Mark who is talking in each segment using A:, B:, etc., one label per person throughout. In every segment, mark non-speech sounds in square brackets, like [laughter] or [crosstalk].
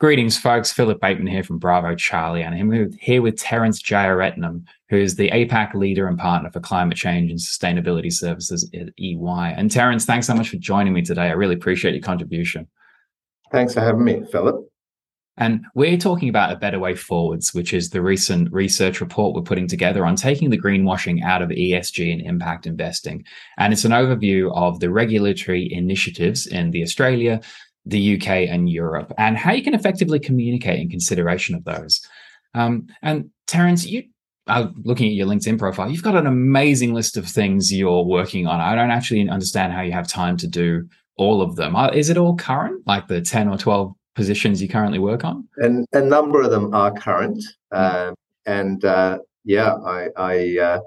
A: Greetings, folks. Philip Bateman here from Bravo Charlie, and I'm here with Terence Jeyaretnam, who is the APAC leader and partner for climate change and sustainability services at EY. And Terence, thanks so much for joining me today. I really appreciate your contribution.
B: Thanks for having me, Philip.
A: And we're talking about a better way forwards, which is the recent research report we're putting together on taking the greenwashing out of ESG and impact investing. And it's an overview of the regulatory initiatives in the Australia, the UK and Europe, and how you can effectively communicate in consideration of those. Um, and Terence, you are looking at your LinkedIn profile, you've got an amazing list of things you're working on. I don't actually understand how you have time to do all of them. Uh, is it all current, like the 10 or 12 positions you currently work on?
B: And a number of them are current. Uh, and uh, yeah, I, I, uh,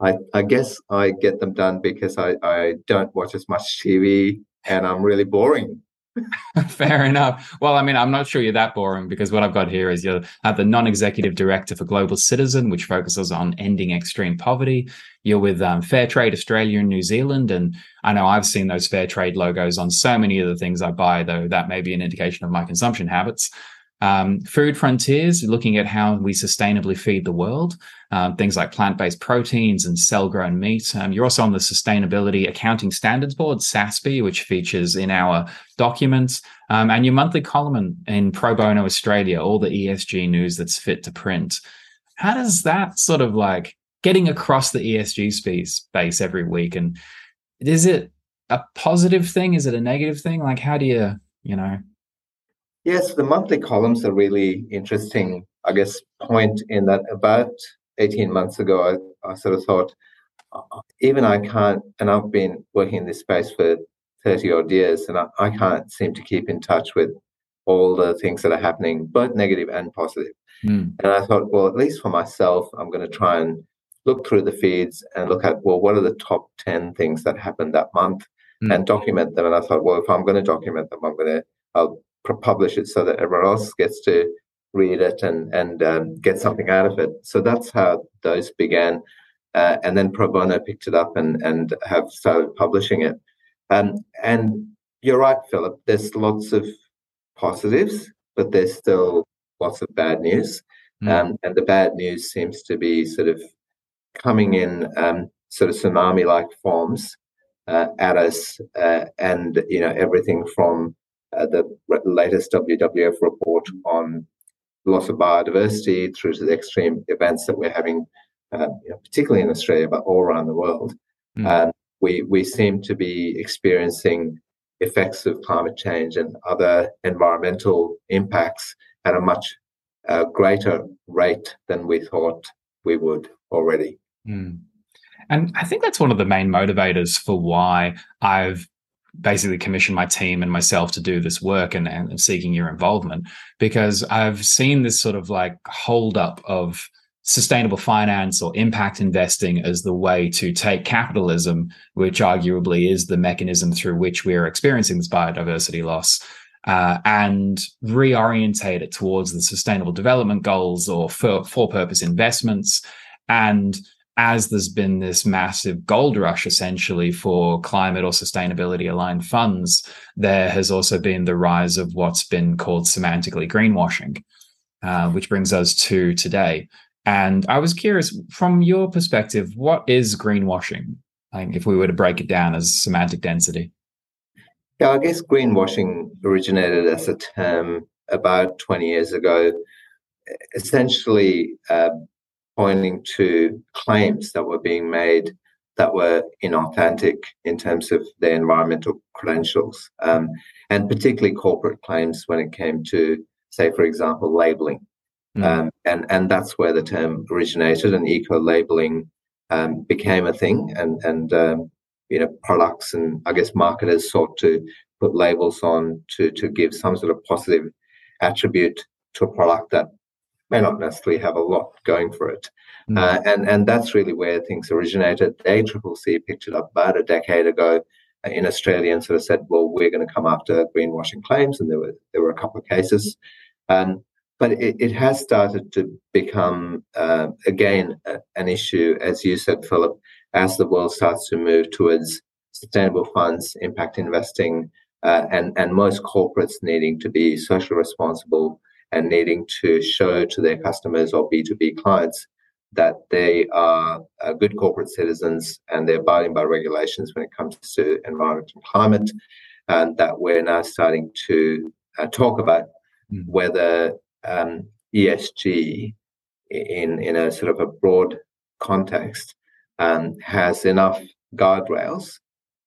B: I, I, guess I get them done because I, I don't watch as much TV and I'm really boring. [laughs]
A: Fair enough. Well, I mean, I'm not sure you're that boring because what I've got here is you're at the non-executive director for Global Citizen, which focuses on ending extreme poverty. You're with um, Fair Trade Australia and New Zealand, and I know I've seen those Fair Trade logos on so many of the things I buy, though that may be an indication of my consumption habits. Um, Food Frontiers, looking at how we sustainably feed the world, um, things like plant based proteins and cell grown meat. Um, you're also on the Sustainability Accounting Standards Board, SASB, which features in our documents, um, and your monthly column in, in Pro Bono Australia, all the ESG news that's fit to print. How does that sort of like getting across the ESG space, space every week? And is it a positive thing? Is it a negative thing? Like, how do you, you know,
B: Yes, the monthly columns are really interesting, I guess, point in that about 18 months ago, I, I sort of thought, uh, even I can't, and I've been working in this space for 30 odd years, and I, I can't seem to keep in touch with all the things that are happening, both negative and positive. Mm. And I thought, well, at least for myself, I'm going to try and look through the feeds and look at, well, what are the top 10 things that happened that month mm. and document them. And I thought, well, if I'm going to document them, I'm going to, I'll publish it so that everyone else gets to read it and and um, get something out of it. So that's how those began, uh, and then Pro Bono picked it up and and have started publishing it. Um, and you're right, Philip. There's lots of positives, but there's still lots of bad news, mm. um, and the bad news seems to be sort of coming in um, sort of tsunami-like forms uh, at us, uh, and you know everything from uh, the latest WWF report on loss of biodiversity through to the extreme events that we're having, uh, you know, particularly in Australia, but all around the world. Mm. Um, we, we seem to be experiencing effects of climate change and other environmental impacts at a much uh, greater rate than we thought we would already.
A: Mm. And I think that's one of the main motivators for why I've basically commissioned my team and myself to do this work and, and seeking your involvement because I've seen this sort of like hold up of sustainable finance or impact investing as the way to take capitalism, which arguably is the mechanism through which we're experiencing this biodiversity loss, uh, and reorientate it towards the sustainable development goals or for, for purpose investments. And as there's been this massive gold rush essentially for climate or sustainability aligned funds, there has also been the rise of what's been called semantically greenwashing, uh, which brings us to today. And I was curious, from your perspective, what is greenwashing? Like if we were to break it down as semantic density.
B: Yeah, I guess greenwashing originated as a term about 20 years ago. Essentially, uh, pointing to claims that were being made that were inauthentic in terms of their environmental credentials, um, and particularly corporate claims when it came to, say, for example, labeling. Mm. Um, and, and that's where the term originated, and eco labeling um, became a thing. And, and um, you know, products and I guess marketers sought to put labels on to, to give some sort of positive attribute to a product that may not necessarily have a lot going for it. Mm. Uh, and, and that's really where things originated. The ACCC picked it up about a decade ago uh, in Australia and sort of said, well, we're going to come after greenwashing claims. And there were, there were a couple of cases. Um, but it, it, has started to become, uh, again, an issue, as you said, Philip, as the world starts to move towards sustainable funds, impact investing, uh, and and most corporates needing to be socially responsible and needing to show to their customers or B2B clients that they are uh, good corporate citizens and they're abiding by regulations when it comes to environment and climate, and that we're now starting to uh, talk about mm. whether um, ESG in in a sort of a broad context um, has enough guardrails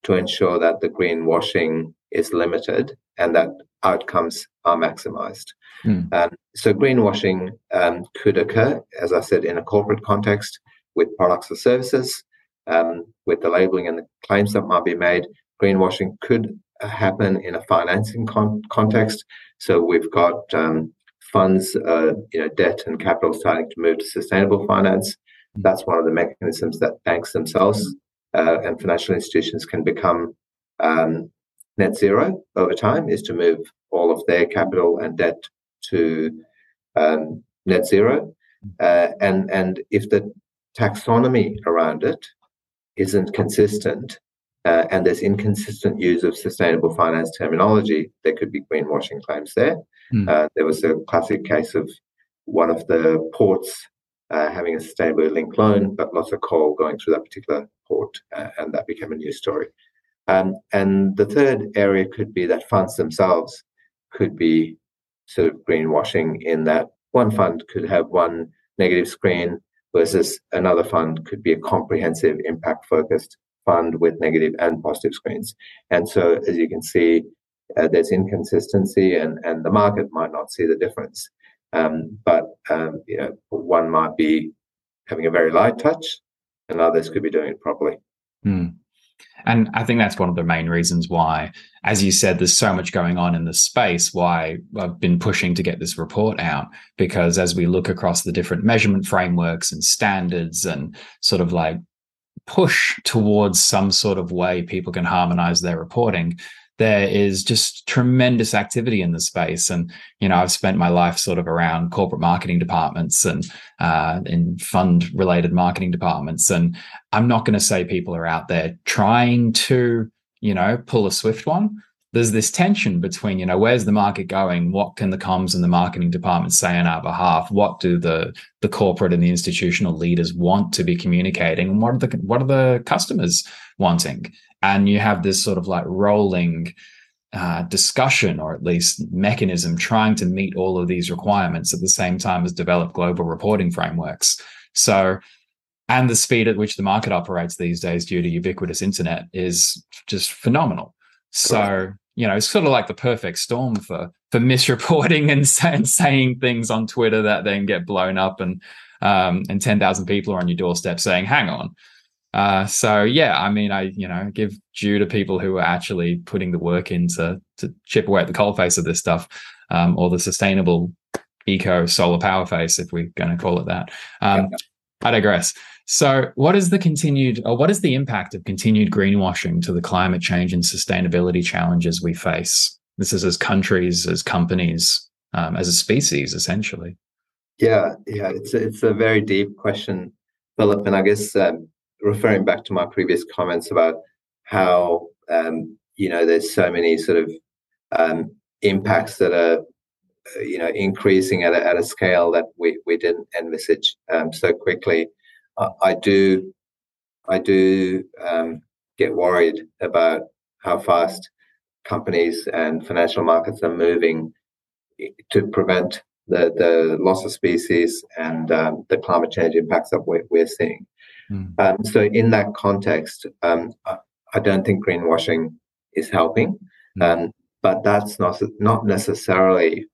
B: to ensure that the greenwashing is limited and that outcomes are maximized. Mm. Um, so, greenwashing um, could occur, as I said, in a corporate context with products or services, um, with the labeling and the claims that might be made. Greenwashing could happen in a financing con- context. So, we've got um, funds, uh, you know, debt and capital starting to move to sustainable finance. Hmm. That's one of the mechanisms that banks themselves uh, and financial institutions can become um, net zero over time is to move all of their capital and debt to um, net zero. Uh, and, and if the taxonomy around it isn't consistent uh, and there's inconsistent use of sustainable finance terminology, there could be greenwashing claims there. Mm. Uh, there was a classic case of one of the ports uh, having a sustainability linked loan, but lots of coal going through that particular port, uh, and that became a news story. Um, and the third area could be that funds themselves could be sort of greenwashing in that one fund could have one negative screen versus another fund could be a comprehensive impact focused fund with negative and positive screens. And so, as you can see, uh, there's inconsistency, and, and the market might not see the difference. Um, but um, you know, one might be having a very light touch, and others could be doing it properly.
A: Mm. And I think that's one of the main reasons why, as you said, there's so much going on in the space, why I've been pushing to get this report out. Because as we look across the different measurement frameworks and standards and sort of like push towards some sort of way people can harmonize their reporting, there is just tremendous activity in the space. And, you know, I've spent my life sort of around corporate marketing departments and uh, in fund related marketing departments. And I'm not going to say people are out there trying to, you know, pull a swift one. There's this tension between, you know, where's the market going? What can the comms and the marketing department say on our behalf? What do the the corporate and the institutional leaders want to be communicating? And what are the what are the customers wanting? And you have this sort of like rolling uh, discussion or at least mechanism trying to meet all of these requirements at the same time as develop global reporting frameworks. So, and the speed at which the market operates these days due to ubiquitous internet is just phenomenal. So, you know, it's sort of like the perfect storm for for misreporting [laughs] and, and saying things on Twitter that then get blown up and um, and ten thousand people are on your doorstep saying, "Hang on, uh, so yeah, I mean, I you know give due to people who are actually putting the work in to, to chip away at the coal face of this stuff, um, or the sustainable eco solar power face, if we're going to call it that. Um, I digress. So, what is the continued, or what is the impact of continued greenwashing to the climate change and sustainability challenges we face? This is as countries, as companies, um, as a species, essentially.
B: Yeah, yeah, it's a, it's a very deep question, Philip, and I guess um, referring back to my previous comments about how um, you know there's so many sort of um, impacts that are uh, you know increasing at a, at a scale that we, we didn't envisage um, so quickly. I, I, do I do um, get worried about how fast companies and financial markets are moving to prevent the, the loss of species and um, the climate change impacts that we're, we're seeing. Mm. Um, so, in that context, um, I, I, don't think greenwashing is helping, mm. um, but that's not not necessarily.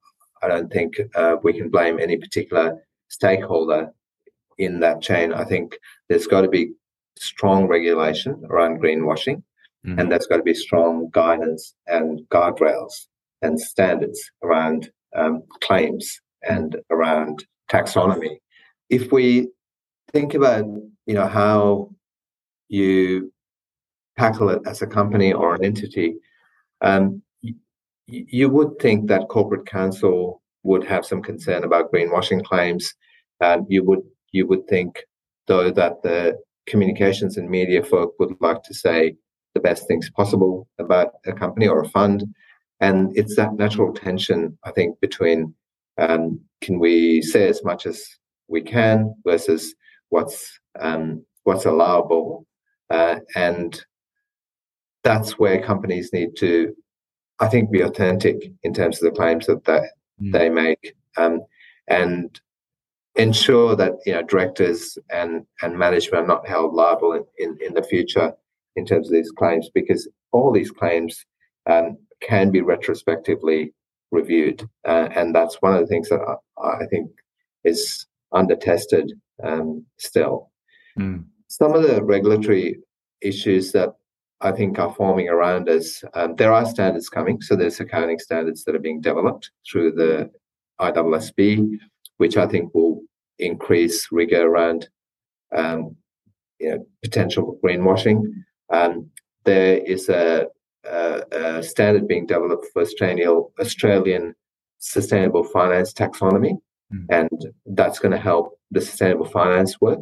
B: I don't think uh, we can blame any particular stakeholder in that chain. I think there's got to be strong regulation around greenwashing, mm. and there's got to be strong guidance and guardrails and standards around um, claims and around taxonomy. If we think about you know how you tackle it as a company or an entity, um, you, you would think that corporate counsel would have some concern about greenwashing claims. and you would you would think though that the communications and media folk would like to say the best things possible about a company or a fund. And it's that natural tension, I think, between um, can we say as much as we can versus what's um, what's allowable, uh, and that's where companies need to, I think, be authentic in terms of the claims that they, mm. they make, um, and ensure that you know directors and and management are not held liable in, in, in the future in terms of these claims because all these claims um, can be retrospectively reviewed, uh, and that's one of the things that I, I think is under tested um, still. Mm. Some of the regulatory issues that I think are forming around us, um, there are standards coming. So there's accounting standards that are being developed through the ISSB, which I think will increase rigor around um, you know, potential greenwashing. Um, there is a, a, a, standard being developed for Australian, Australian sustainable finance taxonomy. And that's going to help the sustainable finance work.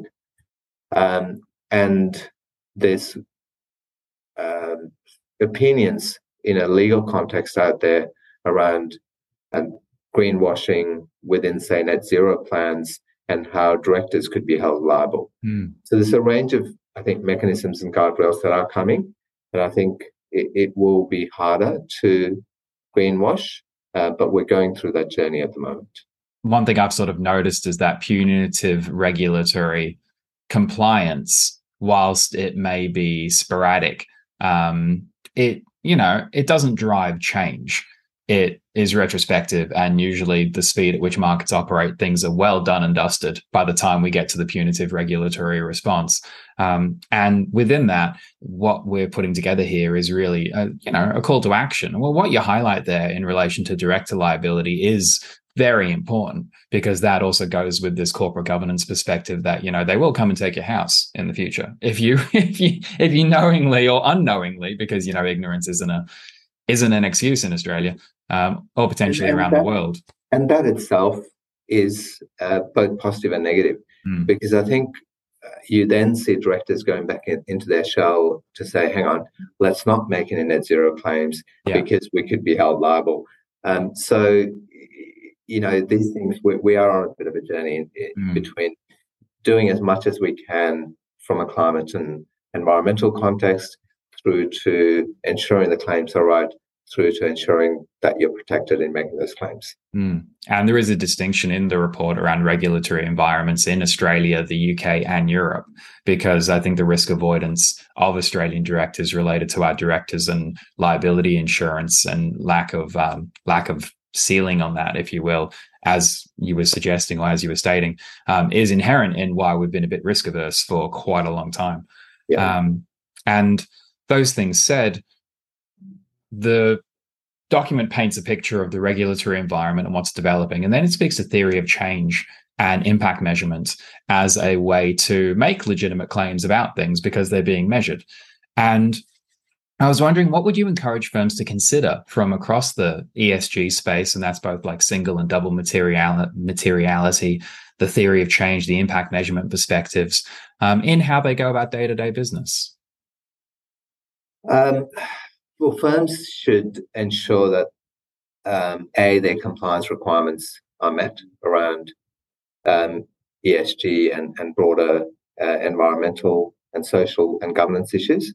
B: Um, and there's um, opinions in a legal context out there around um, greenwashing within, say, net zero plans and how directors could be held liable. Mm. So there's a range of, I think, mechanisms and guardrails that are coming, and I think it, it will be harder to greenwash, uh, but we're going through that journey at the moment.
A: One thing I've sort of noticed is that punitive regulatory compliance, whilst it may be sporadic, um, it you know it doesn't drive change. It is retrospective and usually the speed at which markets operate things are well done and dusted by the time we get to the punitive regulatory response. Um, and within that what we're putting together here is really a, you know a call to action. Well what you highlight there in relation to director liability is very important because that also goes with this corporate governance perspective that you know they will come and take your house in the future [laughs] if you [laughs] if you if you knowingly or unknowingly because you know ignorance isn't a isn't an excuse in Australia um, or potentially and, around
B: that,
A: the world.
B: And that itself is uh, both positive and negative mm. because I think uh, you then see directors going back in, into their shell to say, hang on, let's not make any net zero claims yeah. because we could be held liable. Um, so, you know, these things, we, we, are on a bit of a journey in, in mm. between doing as much as we can from a climate and environmental context through to ensuring the claims are right, through to ensuring that you're protected in making those claims.
A: Mm. And there is a distinction in the report around regulatory environments in Australia, the UK, and Europe, because I think the risk avoidance of Australian directors related to our directors and liability insurance and lack of um, lack of ceiling on that, if you will, as you were suggesting or as you were stating, um, is inherent in why we've been a bit risk averse for quite a long time. Yeah. Um, and those things said, the document paints a picture of the regulatory environment and what's developing. And then it speaks to theory of change and impact measurement as a way to make legitimate claims about things because they're being measured. And I was wondering, what would you encourage firms to consider from across the ESG space? And that's both like single and double material, materiality, the theory of change, the impact measurement perspectives um, in how they go about day to day business?
B: Um, well, firms should ensure that um, a their compliance requirements are met around um, ESG and, and broader uh, environmental and social and governance issues.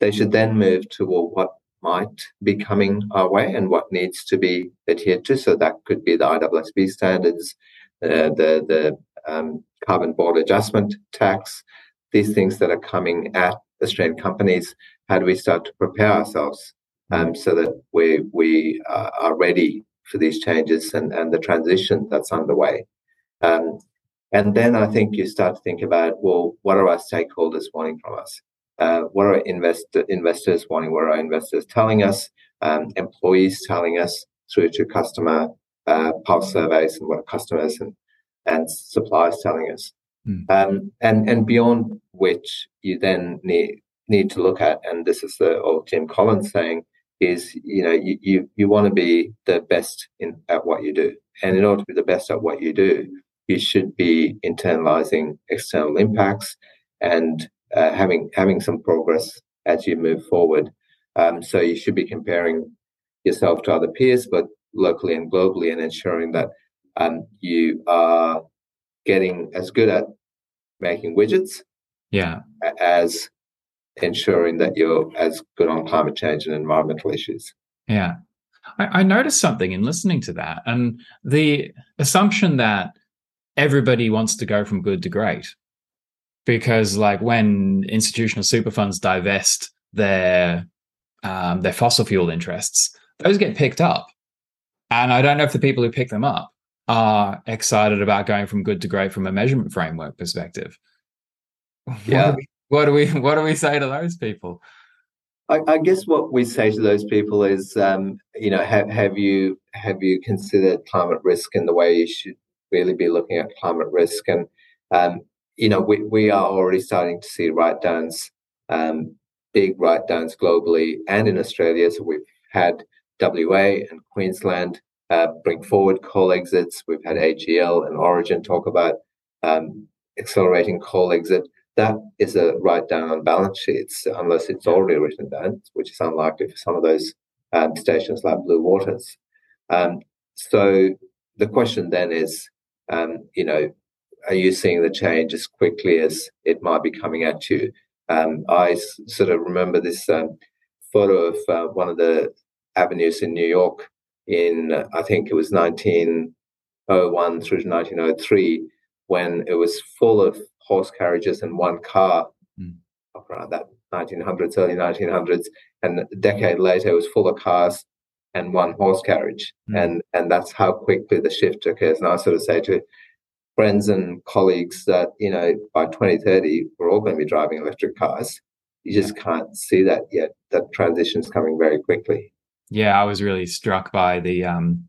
B: They should then move toward what might be coming our way and what needs to be adhered to. So that could be the ISSB standards, uh, the the um, carbon border adjustment tax, these things that are coming at Australian companies how do we start to prepare ourselves um, so that we we uh, are ready for these changes and, and the transition that's underway. Um, and then I think you start to think about well, what are our stakeholders wanting from us? Uh, what are investor, investors wanting? What are investors telling us? Um, employees telling us through to customer uh, pulse surveys and what are customers and, and suppliers telling us. Mm. Um, and and beyond which you then need need to look at, and this is the old Jim Collins saying, is you know you you, you want to be the best in at what you do, and in order to be the best at what you do, you should be internalizing external impacts and uh, having having some progress as you move forward. Um, so you should be comparing yourself to other peers, but locally and globally, and ensuring that um, you are getting as good at making widgets,
A: yeah,
B: as ensuring that you're as good on climate change and environmental issues.
A: Yeah. I, I noticed something in listening to that, and the assumption that everybody wants to go from good to great. Because, like, when institutional super funds divest their um, their fossil fuel interests, those get picked up. And I don't know if the people who pick them up are excited about going from good to great from a measurement framework perspective. [laughs]
B: Yeah.
A: What do we what do we, what do we say to those people?
B: I, I, guess what we say to those people is, um, you know, have, have you have you considered climate risk in the way you should really be looking at climate risk? And um, you know, we we are already starting to see write downs, um, big write downs globally and in Australia. So we've had WA and Queensland uh, bring forward coal exits. We've had AGL and Origin talk about um, accelerating coal exit that is a write down on balance sheets unless it's already written down, which is unlikely for some of those um, stations like Blue Waters. Um, so the question then is, um, you know, are you seeing the change as quickly as it might be coming at you? Um, I s- sort of remember this um, photo of uh, one of the avenues in New York in, uh, I think it was 1901 through 1903, when it was full of horse carriages and one car mm. around that 1900s, early 1900s. And a decade later, it was full of cars and one horse carriage. Mm. And, and that's how quickly the shift occurs. And I sort of say to friends and colleagues that, you know, by 2030, we're all going to be driving electric cars. You just can't see that yet. That transition is coming very quickly.
A: Yeah, I was really struck by the um,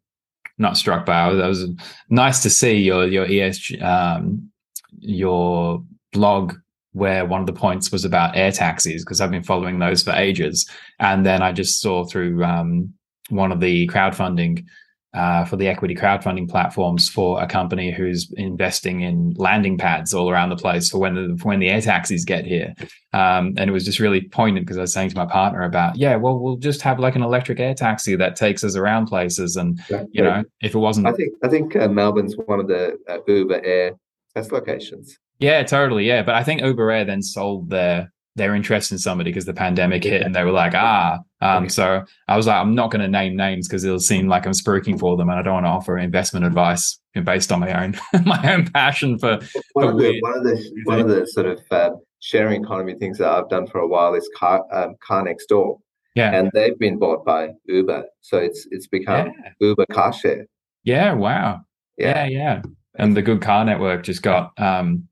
A: not struck by. I was, I was nice to see your your ESG um, your blog where one of the points was about air taxis because I've been following those for ages, and then I just saw through um, one of the crowdfunding uh, for the equity crowdfunding platforms for a company who's investing in landing pads all around the place for when the for when the air taxis get here. Um, and it was just really poignant because I was saying to my partner about, yeah, well, we'll just have like an electric air taxi that takes us around places, and yeah, you know, if it wasn't,
B: I think I think uh, Melbourne's one of the uh, Uber Air test locations.
A: Yeah, totally. Yeah, but I think Uber Air then sold their their interest in somebody because the pandemic hit and they were like, ah. Um, so I was like, I'm not going to name names because it'll seem like I'm spruiking for them, and I don't want to offer investment advice based on my own [laughs] my own passion for.
B: One, for of, the, one of the one of the sort of uh, sharing economy things that I've done for a while is car um, car next door.
A: Yeah,
B: and they've been bought by Uber, so it's it's become yeah. Uber car share.
A: Yeah. Wow. Yeah. Yeah. yeah. And the Good Car Network just got um,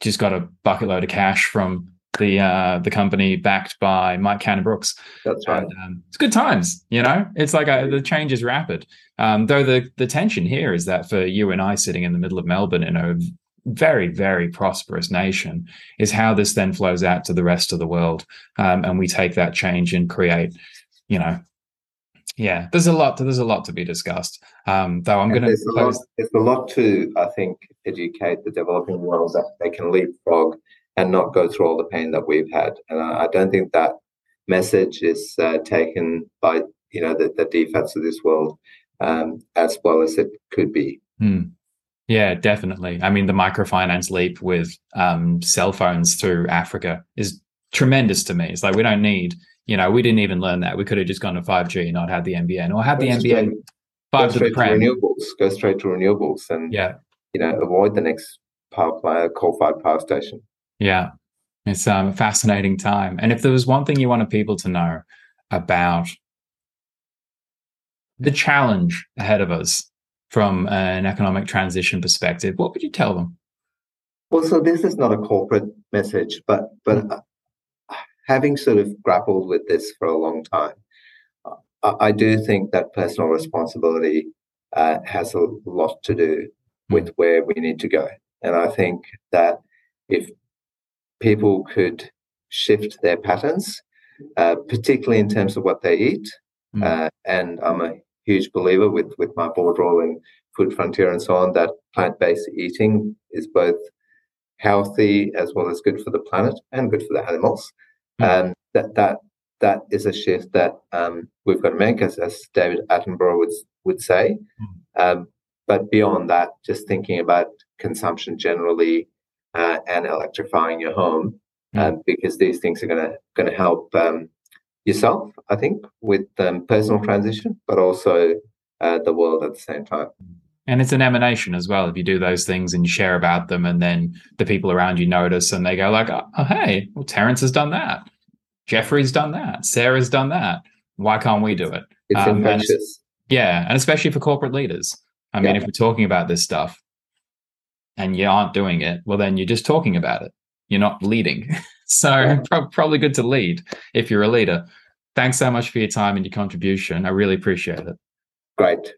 A: just got a bucket load of cash from the uh, the company backed by Mike Cannon-Brookes.
B: That's right. And, um,
A: it's good times, you know. It's like a, the change is rapid. Um, though the the tension here is that for you and I sitting in the middle of Melbourne in a very very prosperous nation is how this then flows out to the rest of the world, um, and we take that change and create, you know. Yeah, there's a lot. To, there's a lot to be discussed. Um, though I'm going to.
B: There's a lot to, I think, educate the developing world that they can leapfrog and not go through all the pain that we've had. And I, I don't think that message is uh, taken by you know the, the DFATs of this world um, as well as it could be.
A: Hmm. Yeah, definitely. I mean, the microfinance leap with um, cell phones through Africa is tremendous to me. It's like we don't need, you know, we didn't even learn that. We could have just gone to 5G, and not had the NBN, or had the NBN
B: five to the prem. renewables. Go straight to renewables, and
A: yeah,
B: you know, avoid the next power plant, coal-fired power station.
A: Yeah, it's um, a fascinating time. And if there was one thing you wanted people to know about the challenge ahead of us from an economic transition perspective, what would you tell them?
B: Well, so this is not a corporate message, but but mm. having sort of grappled with this for a long time, I, I do think that personal responsibility uh, has a lot to do mm. with where we need to go, and I think that if people could shift their patterns, uh, particularly in terms of what they eat. Mm. Uh, and I'm a huge believer with, with my board role in Food Frontier and so on that plant based eating is both healthy as well as good for the planet and good for the animals. Mm. Um, that that that is a shift that um, we've got to make, as, as David Attenborough would would say. Mm. Um, but beyond that, just thinking about consumption generally uh, and electrifying your home, mm. because these things are going to going to help um, yourself, I think, with um, personal transition, but also uh, the world at the same time.
A: And it's an emanation as well. If you do those things and you share about them, and then the people around you notice and they go like, "Oh, hey, well, Terence has done that. Jeffrey's done that. Sarah's done that. Why can't we do it?"
B: It's um, infectious. And it's,
A: yeah, and especially for corporate leaders. I mean, yeah. if we're talking about this stuff and you aren't doing it, well, then you're just talking about it. You're not leading. [laughs] so yeah. pro- probably good to lead if you're a leader. Thanks so much for your time and your contribution. I really appreciate it.
B: Great.